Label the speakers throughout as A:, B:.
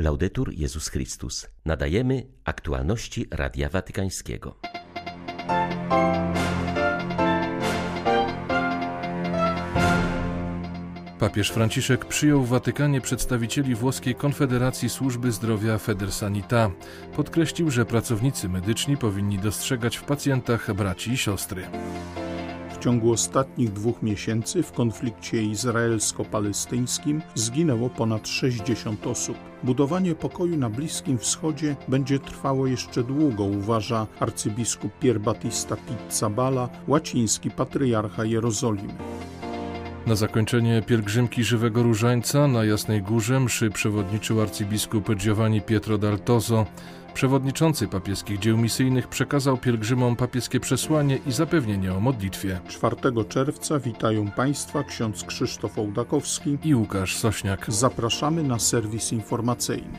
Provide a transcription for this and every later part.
A: Laudetur Jezus Chrystus. Nadajemy aktualności Radia Watykańskiego.
B: Papież Franciszek przyjął w Watykanie przedstawicieli włoskiej Konfederacji Służby Zdrowia Federsanita. Podkreślił, że pracownicy medyczni powinni dostrzegać w pacjentach braci i siostry.
C: Ciągu ostatnich dwóch miesięcy w konflikcie izraelsko-palestyńskim zginęło ponad 60 osób. Budowanie pokoju na Bliskim Wschodzie będzie trwało jeszcze długo, uważa arcybiskup Pier Battista Pizzabala, łaciński patriarcha Jerozolimy.
B: Na zakończenie pielgrzymki Żywego Różańca na Jasnej Górze mszy przewodniczył arcybiskup Giovanni Pietro d'Altozo. Przewodniczący papieskich dzieł misyjnych przekazał pielgrzymom papieskie przesłanie i zapewnienie o modlitwie.
C: 4 czerwca witają Państwa ksiądz Krzysztof Ołdakowski
B: i Łukasz Sośniak.
C: Zapraszamy na serwis informacyjny.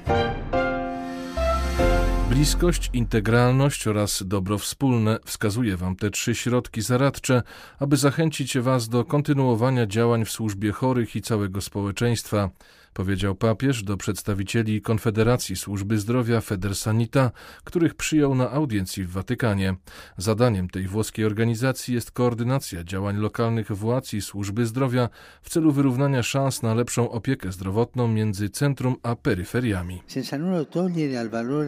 B: Bliskość, integralność oraz dobro wspólne wskazuje Wam te trzy środki zaradcze, aby zachęcić Was do kontynuowania działań w służbie chorych i całego społeczeństwa powiedział papież do przedstawicieli Konfederacji Służby Zdrowia Federsanita, których przyjął na audiencji w Watykanie. Zadaniem tej włoskiej organizacji jest koordynacja działań lokalnych władz i służby zdrowia w celu wyrównania szans na lepszą opiekę zdrowotną między centrum a peryferiami.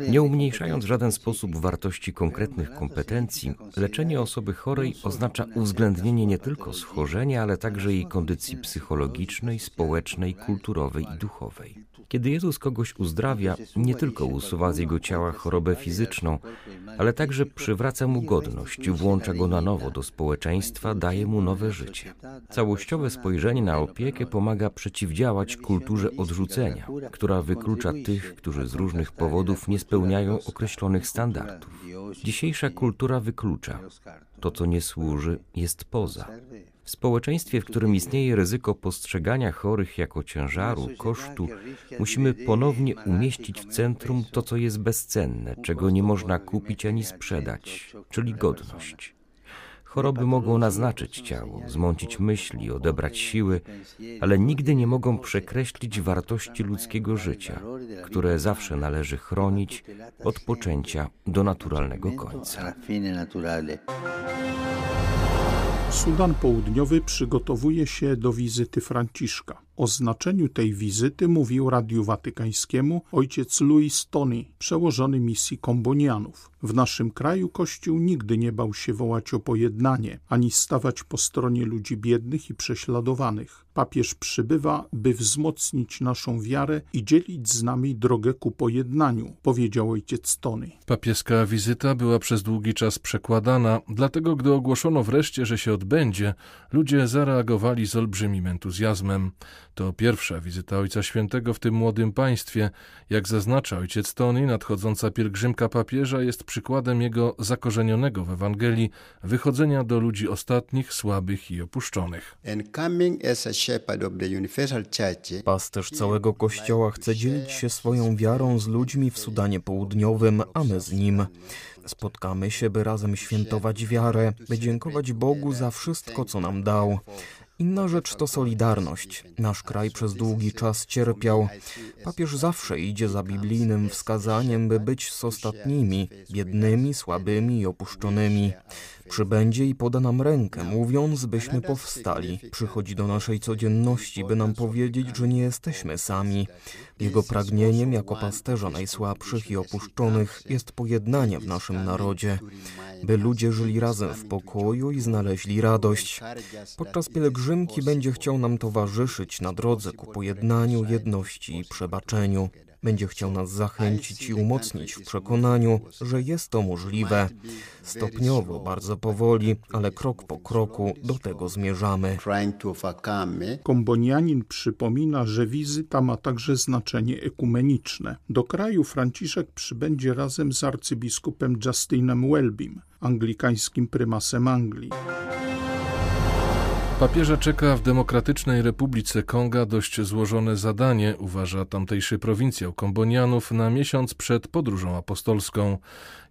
A: Nie umniejszając w żaden sposób wartości konkretnych kompetencji, leczenie osoby chorej oznacza uwzględnienie nie tylko schorzenia, ale także jej kondycji psychologicznej, społecznej, kulturowej duchowej. Kiedy Jezus kogoś uzdrawia, nie tylko usuwa z jego ciała chorobę fizyczną, ale także przywraca mu godność, włącza go na nowo do społeczeństwa, daje mu nowe życie. Całościowe spojrzenie na opiekę pomaga przeciwdziałać kulturze odrzucenia, która wyklucza tych, którzy z różnych powodów nie spełniają określonych standardów. Dzisiejsza kultura wyklucza. To, co nie służy, jest poza. W społeczeństwie, w którym istnieje ryzyko postrzegania chorych jako ciężaru, kosztu, musimy ponownie umieścić w centrum to, co jest bezcenne, czego nie można kupić ani sprzedać, czyli godność. Choroby mogą naznaczyć ciało, zmącić myśli, odebrać siły, ale nigdy nie mogą przekreślić wartości ludzkiego życia, które zawsze należy chronić od poczęcia do naturalnego końca.
C: Sudan Południowy przygotowuje się do wizyty Franciszka. O znaczeniu tej wizyty mówił Radiu Watykańskiemu ojciec Louis Tony, przełożony misji kombonianów. W naszym kraju Kościół nigdy nie bał się wołać o pojednanie, ani stawać po stronie ludzi biednych i prześladowanych. Papież przybywa, by wzmocnić naszą wiarę i dzielić z nami drogę ku pojednaniu, powiedział ojciec Tony.
B: Papieska wizyta była przez długi czas przekładana, dlatego gdy ogłoszono wreszcie, że się odbędzie, ludzie zareagowali z olbrzymim entuzjazmem. To pierwsza wizyta Ojca Świętego w tym młodym państwie. Jak zaznacza ojciec Tony, nadchodząca pielgrzymka papieża jest przykładem jego zakorzenionego w Ewangelii wychodzenia do ludzi ostatnich, słabych i opuszczonych.
D: Pasterz całego Kościoła chce dzielić się swoją wiarą z ludźmi w Sudanie Południowym, a my z nim. Spotkamy się, by razem świętować wiarę, by dziękować Bogu za wszystko, co nam dał. Inna rzecz to solidarność. Nasz kraj przez długi czas cierpiał. Papież zawsze idzie za biblijnym wskazaniem, by być z ostatnimi, biednymi, słabymi i opuszczonymi. Przybędzie i poda nam rękę, mówiąc, byśmy powstali. Przychodzi do naszej codzienności, by nam powiedzieć, że nie jesteśmy sami. Jego pragnieniem jako pasterza najsłabszych i opuszczonych jest pojednanie w naszym narodzie, by ludzie żyli razem w pokoju i znaleźli radość. Podczas pielgrzymki będzie chciał nam towarzyszyć na drodze ku pojednaniu, jedności i przebaczeniu. Będzie chciał nas zachęcić i umocnić w przekonaniu, że jest to możliwe. Stopniowo, bardzo powoli, ale krok po kroku do tego zmierzamy.
C: Kombonianin przypomina, że wizyta ma także znaczenie ekumeniczne. Do kraju Franciszek przybędzie razem z arcybiskupem Justinem Welbym, anglikańskim prymasem Anglii.
B: Papieża czeka w Demokratycznej Republice Konga dość złożone zadanie, uważa tamtejszy prowincjał Kombonianów, na miesiąc przed podróżą apostolską.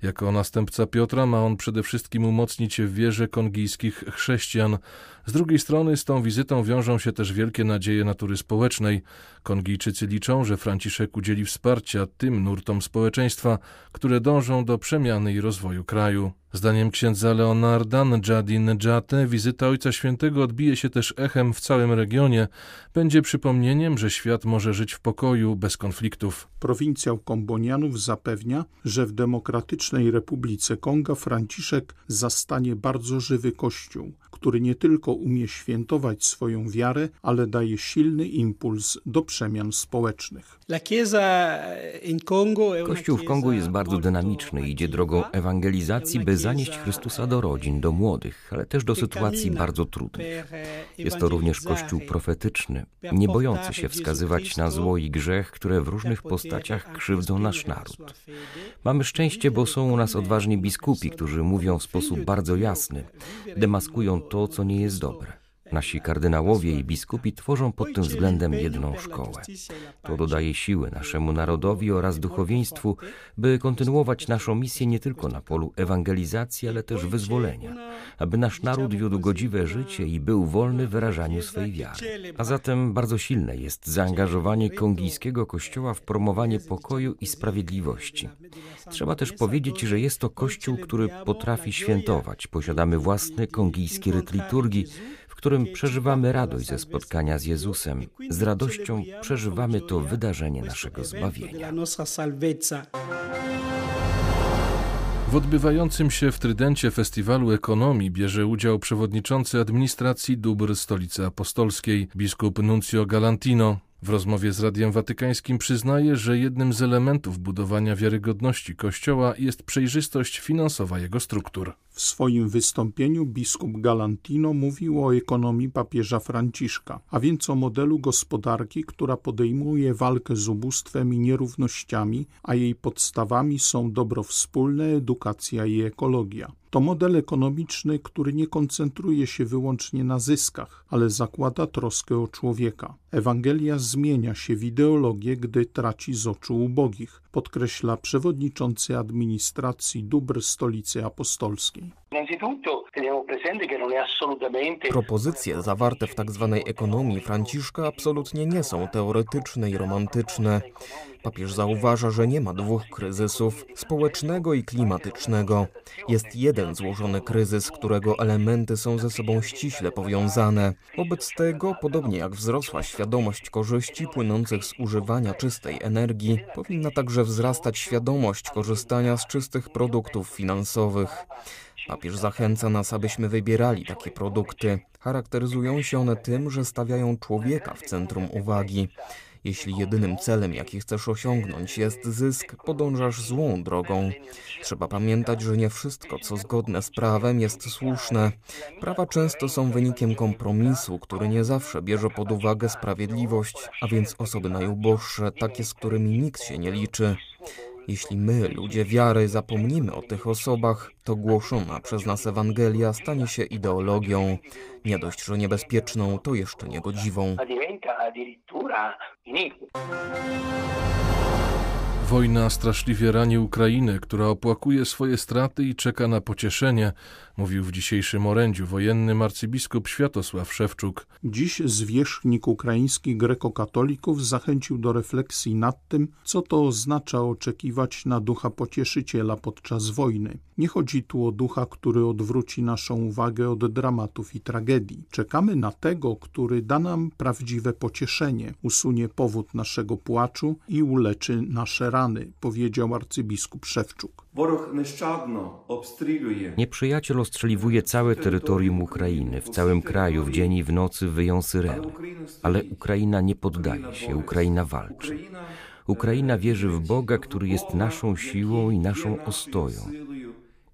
B: Jako następca Piotra ma on przede wszystkim umocnić w wierze kongijskich chrześcijan. Z drugiej strony z tą wizytą wiążą się też wielkie nadzieje natury społecznej. Kongijczycy liczą, że Franciszek udzieli wsparcia tym nurtom społeczeństwa, które dążą do przemiany i rozwoju kraju. Zdaniem księdza Leonarda Njadi Njate wizyta Ojca Świętego odbije się też echem w całym regionie. Będzie przypomnieniem, że świat może żyć w pokoju, bez konfliktów.
C: Prowincjał Kombonianów zapewnia, że w Demokratycznej Republice Konga Franciszek zastanie bardzo żywy kościół, który nie tylko umie świętować swoją wiarę, ale daje silny impuls do przemian społecznych.
A: Kościół w Kongu jest bardzo dynamiczny, idzie drogą ewangelizacji, by zanieść Chrystusa do rodzin, do młodych, ale też do sytuacji bardzo trudnych. Jest to również Kościół profetyczny, nie bojący się wskazywać na zło i grzech, które w różnych postaciach krzywdzą nasz naród. Mamy szczęście, bo są u nas odważni biskupi, którzy mówią w sposób bardzo jasny, demaskują to, co nie jest dobre. Nasi kardynałowie i biskupi tworzą pod tym względem jedną szkołę. To dodaje siły naszemu narodowi oraz duchowieństwu, by kontynuować naszą misję nie tylko na polu ewangelizacji, ale też wyzwolenia, aby nasz naród wiódł godziwe życie i był wolny w wyrażaniu swej wiary. A zatem bardzo silne jest zaangażowanie kongijskiego kościoła w promowanie pokoju i sprawiedliwości. Trzeba też powiedzieć, że jest to kościół, który potrafi świętować. Posiadamy własny kongijski ryt liturgii, którym przeżywamy radość ze spotkania z Jezusem. Z radością przeżywamy to wydarzenie naszego zbawienia.
B: W odbywającym się w Trydencie Festiwalu Ekonomii bierze udział przewodniczący administracji dóbr Stolicy Apostolskiej, biskup Nuncio Galantino. W rozmowie z Radiem Watykańskim przyznaje, że jednym z elementów budowania wiarygodności Kościoła jest przejrzystość finansowa jego struktur.
C: W swoim wystąpieniu biskup Galantino mówił o ekonomii papieża Franciszka, a więc o modelu gospodarki, która podejmuje walkę z ubóstwem i nierównościami, a jej podstawami są dobro wspólne, edukacja i ekologia. To model ekonomiczny, który nie koncentruje się wyłącznie na zyskach, ale zakłada troskę o człowieka. Ewangelia zmienia się w ideologię, gdy traci z oczu ubogich, podkreśla przewodniczący administracji dóbr Stolicy Apostolskiej.
D: Propozycje zawarte w tzw. Tak ekonomii Franciszka absolutnie nie są teoretyczne i romantyczne. Papież zauważa, że nie ma dwóch kryzysów społecznego i klimatycznego. Jest jeden złożony kryzys, którego elementy są ze sobą ściśle powiązane. Wobec tego, podobnie jak wzrosła świadomość korzyści płynących z używania czystej energii, powinna także wzrastać świadomość korzystania z czystych produktów finansowych. Papież zachęca nas, abyśmy wybierali takie produkty. Charakteryzują się one tym, że stawiają człowieka w centrum uwagi. Jeśli jedynym celem, jaki chcesz osiągnąć, jest zysk, podążasz złą drogą. Trzeba pamiętać, że nie wszystko, co zgodne z prawem, jest słuszne. Prawa często są wynikiem kompromisu, który nie zawsze bierze pod uwagę sprawiedliwość, a więc osoby najuboższe, takie, z którymi nikt się nie liczy. Jeśli my, ludzie wiary, zapomnimy o tych osobach, to głoszona przez nas Ewangelia stanie się ideologią. Nie dość, że niebezpieczną, to jeszcze niegodziwą.
B: Wojna straszliwie rani Ukrainę, która opłakuje swoje straty i czeka na pocieszenie, mówił w dzisiejszym orędziu wojennym arcybiskup Światosław Szewczuk.
C: Dziś zwierzchnik ukraińskich grekokatolików zachęcił do refleksji nad tym, co to oznacza oczekiwać na ducha pocieszyciela podczas wojny. Nie chodzi tu o ducha, który odwróci naszą uwagę od dramatów i tragedii. Czekamy na tego, który da nam prawdziwe pocieszenie, usunie powód naszego płaczu i uleczy nasze rany, powiedział arcybiskup Szewczuk.
A: Nieprzyjaciel ostrzeliwuje całe terytorium Ukrainy, w całym kraju, w dzień i w nocy wyją syreny. Ale Ukraina nie poddaje się, Ukraina walczy. Ukraina wierzy w Boga, który jest naszą siłą i naszą ostoją.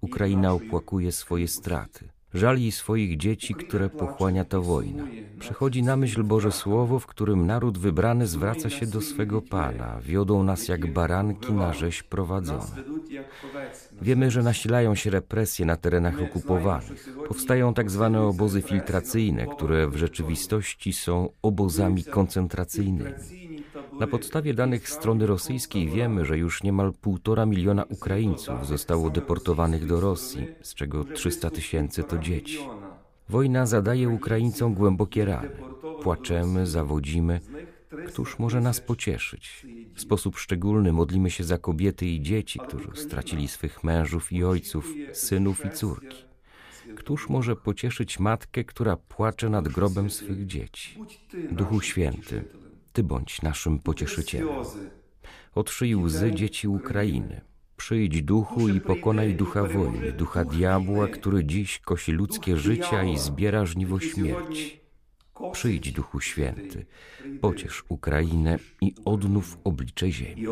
A: Ukraina opłakuje swoje straty. Żali swoich dzieci, które pochłania ta wojna. Przychodzi na myśl Boże Słowo, w którym naród wybrany zwraca się do swego Pana. Wiodą nas jak baranki na rzeź prowadzone. Wiemy, że nasilają się represje na terenach okupowanych. Powstają tak zwane obozy filtracyjne, które w rzeczywistości są obozami koncentracyjnymi. Na podstawie danych strony rosyjskiej wiemy, że już niemal półtora miliona Ukraińców zostało deportowanych do Rosji, z czego 300 tysięcy to dzieci. Wojna zadaje Ukraińcom głębokie rany. Płaczemy, zawodzimy. Któż może nas pocieszyć? W sposób szczególny modlimy się za kobiety i dzieci, którzy stracili swych mężów i ojców, synów i córki. Któż może pocieszyć matkę, która płacze nad grobem swych dzieci? Duchu Święty, ty bądź naszym pocieszycielem. Otrzyj łzy dzieci Ukrainy. Przyjdź duchu i pokonaj ducha wojny, ducha diabła, który dziś kosi ludzkie życia i zbiera żniwo śmierci. Przyjdź, Duchu Święty, pociesz Ukrainę i odnów oblicze ziemi.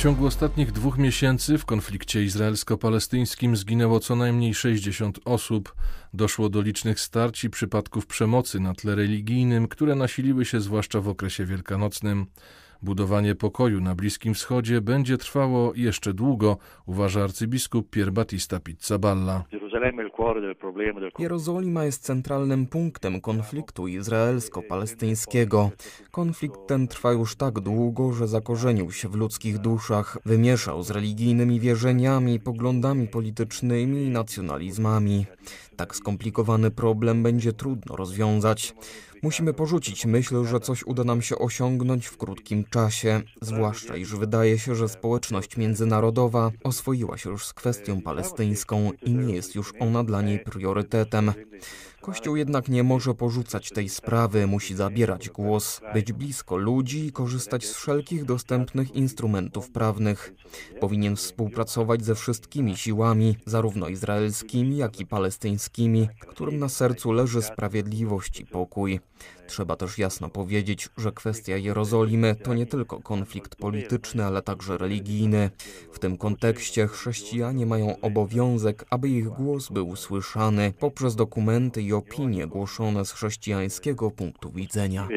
B: W ciągu ostatnich dwóch miesięcy w konflikcie izraelsko-palestyńskim zginęło co najmniej 60 osób. Doszło do licznych starć i przypadków przemocy na tle religijnym, które nasiliły się zwłaszcza w okresie wielkanocnym. Budowanie pokoju na Bliskim Wschodzie będzie trwało jeszcze długo, uważa arcybiskup Pier Battista Pizzaballa.
D: Jerozolima jest centralnym punktem konfliktu izraelsko-palestyńskiego. Konflikt ten trwa już tak długo, że zakorzenił się w ludzkich duszach, wymieszał z religijnymi wierzeniami, poglądami politycznymi i nacjonalizmami. Tak skomplikowany problem będzie trudno rozwiązać. Musimy porzucić myśl, że coś uda nam się osiągnąć w krótkim czasie, zwłaszcza iż wydaje się, że społeczność międzynarodowa oswoiła się już z kwestią palestyńską i nie jest już ona dla niej priorytetem. Kościół jednak nie może porzucać tej sprawy, musi zabierać głos, być blisko ludzi i korzystać z wszelkich dostępnych instrumentów prawnych. Powinien współpracować ze wszystkimi siłami, zarówno izraelskimi, jak i palestyńskimi, którym na sercu leży sprawiedliwość i pokój. Trzeba też jasno powiedzieć, że kwestia Jerozolimy to nie tylko konflikt polityczny, ale także religijny. W tym kontekście chrześcijanie mają obowiązek, aby ich głos był słyszany poprzez dokumenty i opinie głoszone z chrześcijańskiego punktu widzenia.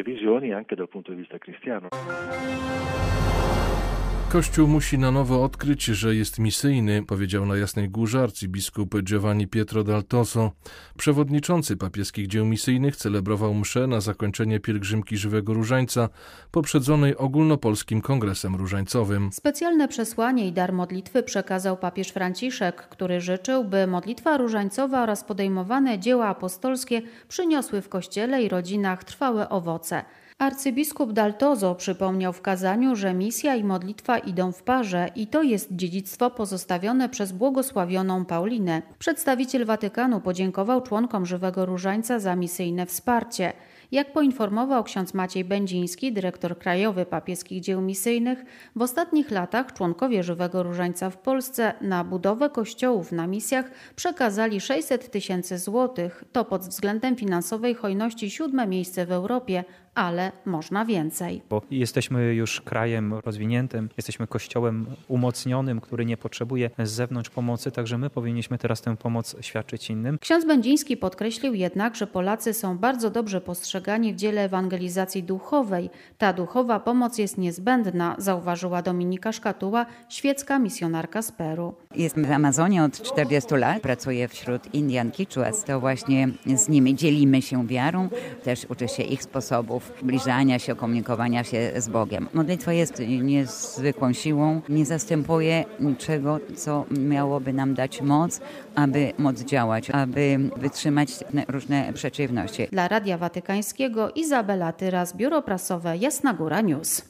B: Kościół musi na nowo odkryć, że jest misyjny, powiedział na Jasnej Górze arcybiskup Giovanni Pietro d'Altoso. Przewodniczący papieskich dzieł misyjnych celebrował mszę na zakończenie pielgrzymki Żywego Różańca, poprzedzonej ogólnopolskim kongresem różańcowym.
E: Specjalne przesłanie i dar modlitwy przekazał papież Franciszek, który życzył, by modlitwa różańcowa oraz podejmowane dzieła apostolskie przyniosły w kościele i rodzinach trwałe owoce. Arcybiskup Daltozo przypomniał w kazaniu, że misja i modlitwa idą w parze i to jest dziedzictwo pozostawione przez błogosławioną Paulinę. Przedstawiciel Watykanu podziękował członkom Żywego Różańca za misyjne wsparcie. Jak poinformował ksiądz Maciej Będziński, dyrektor krajowy papieskich dzieł misyjnych, w ostatnich latach członkowie Żywego Różańca w Polsce na budowę kościołów na misjach przekazali 600 tysięcy złotych. To pod względem finansowej hojności siódme miejsce w Europie, ale można więcej.
F: Bo jesteśmy już krajem rozwiniętym, jesteśmy kościołem umocnionym, który nie potrzebuje z zewnątrz pomocy, także my powinniśmy teraz tę pomoc świadczyć innym.
E: Ksiądz Będziński podkreślił jednak, że Polacy są bardzo dobrze postrzegani w dziele ewangelizacji duchowej. Ta duchowa pomoc jest niezbędna, zauważyła Dominika Szkatuła, świecka misjonarka z Peru.
G: Jestem w Amazonie od 40 lat, pracuję wśród Indian Quichuas, to właśnie z nimi dzielimy się wiarą, też uczę się ich sposobów zbliżania się, komunikowania się z Bogiem. Modlitwa jest niezwykłą siłą, nie zastępuje niczego, co miałoby nam dać moc, aby móc działać, aby wytrzymać różne przeciwności.
E: Dla Radia Watykańskiego Izabela Tyras, Biuro Prasowe Jasna Góra News.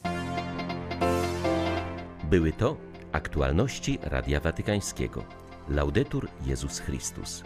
H: Były to aktualności Radia Watykańskiego. Laudetur Jezus Chrystus.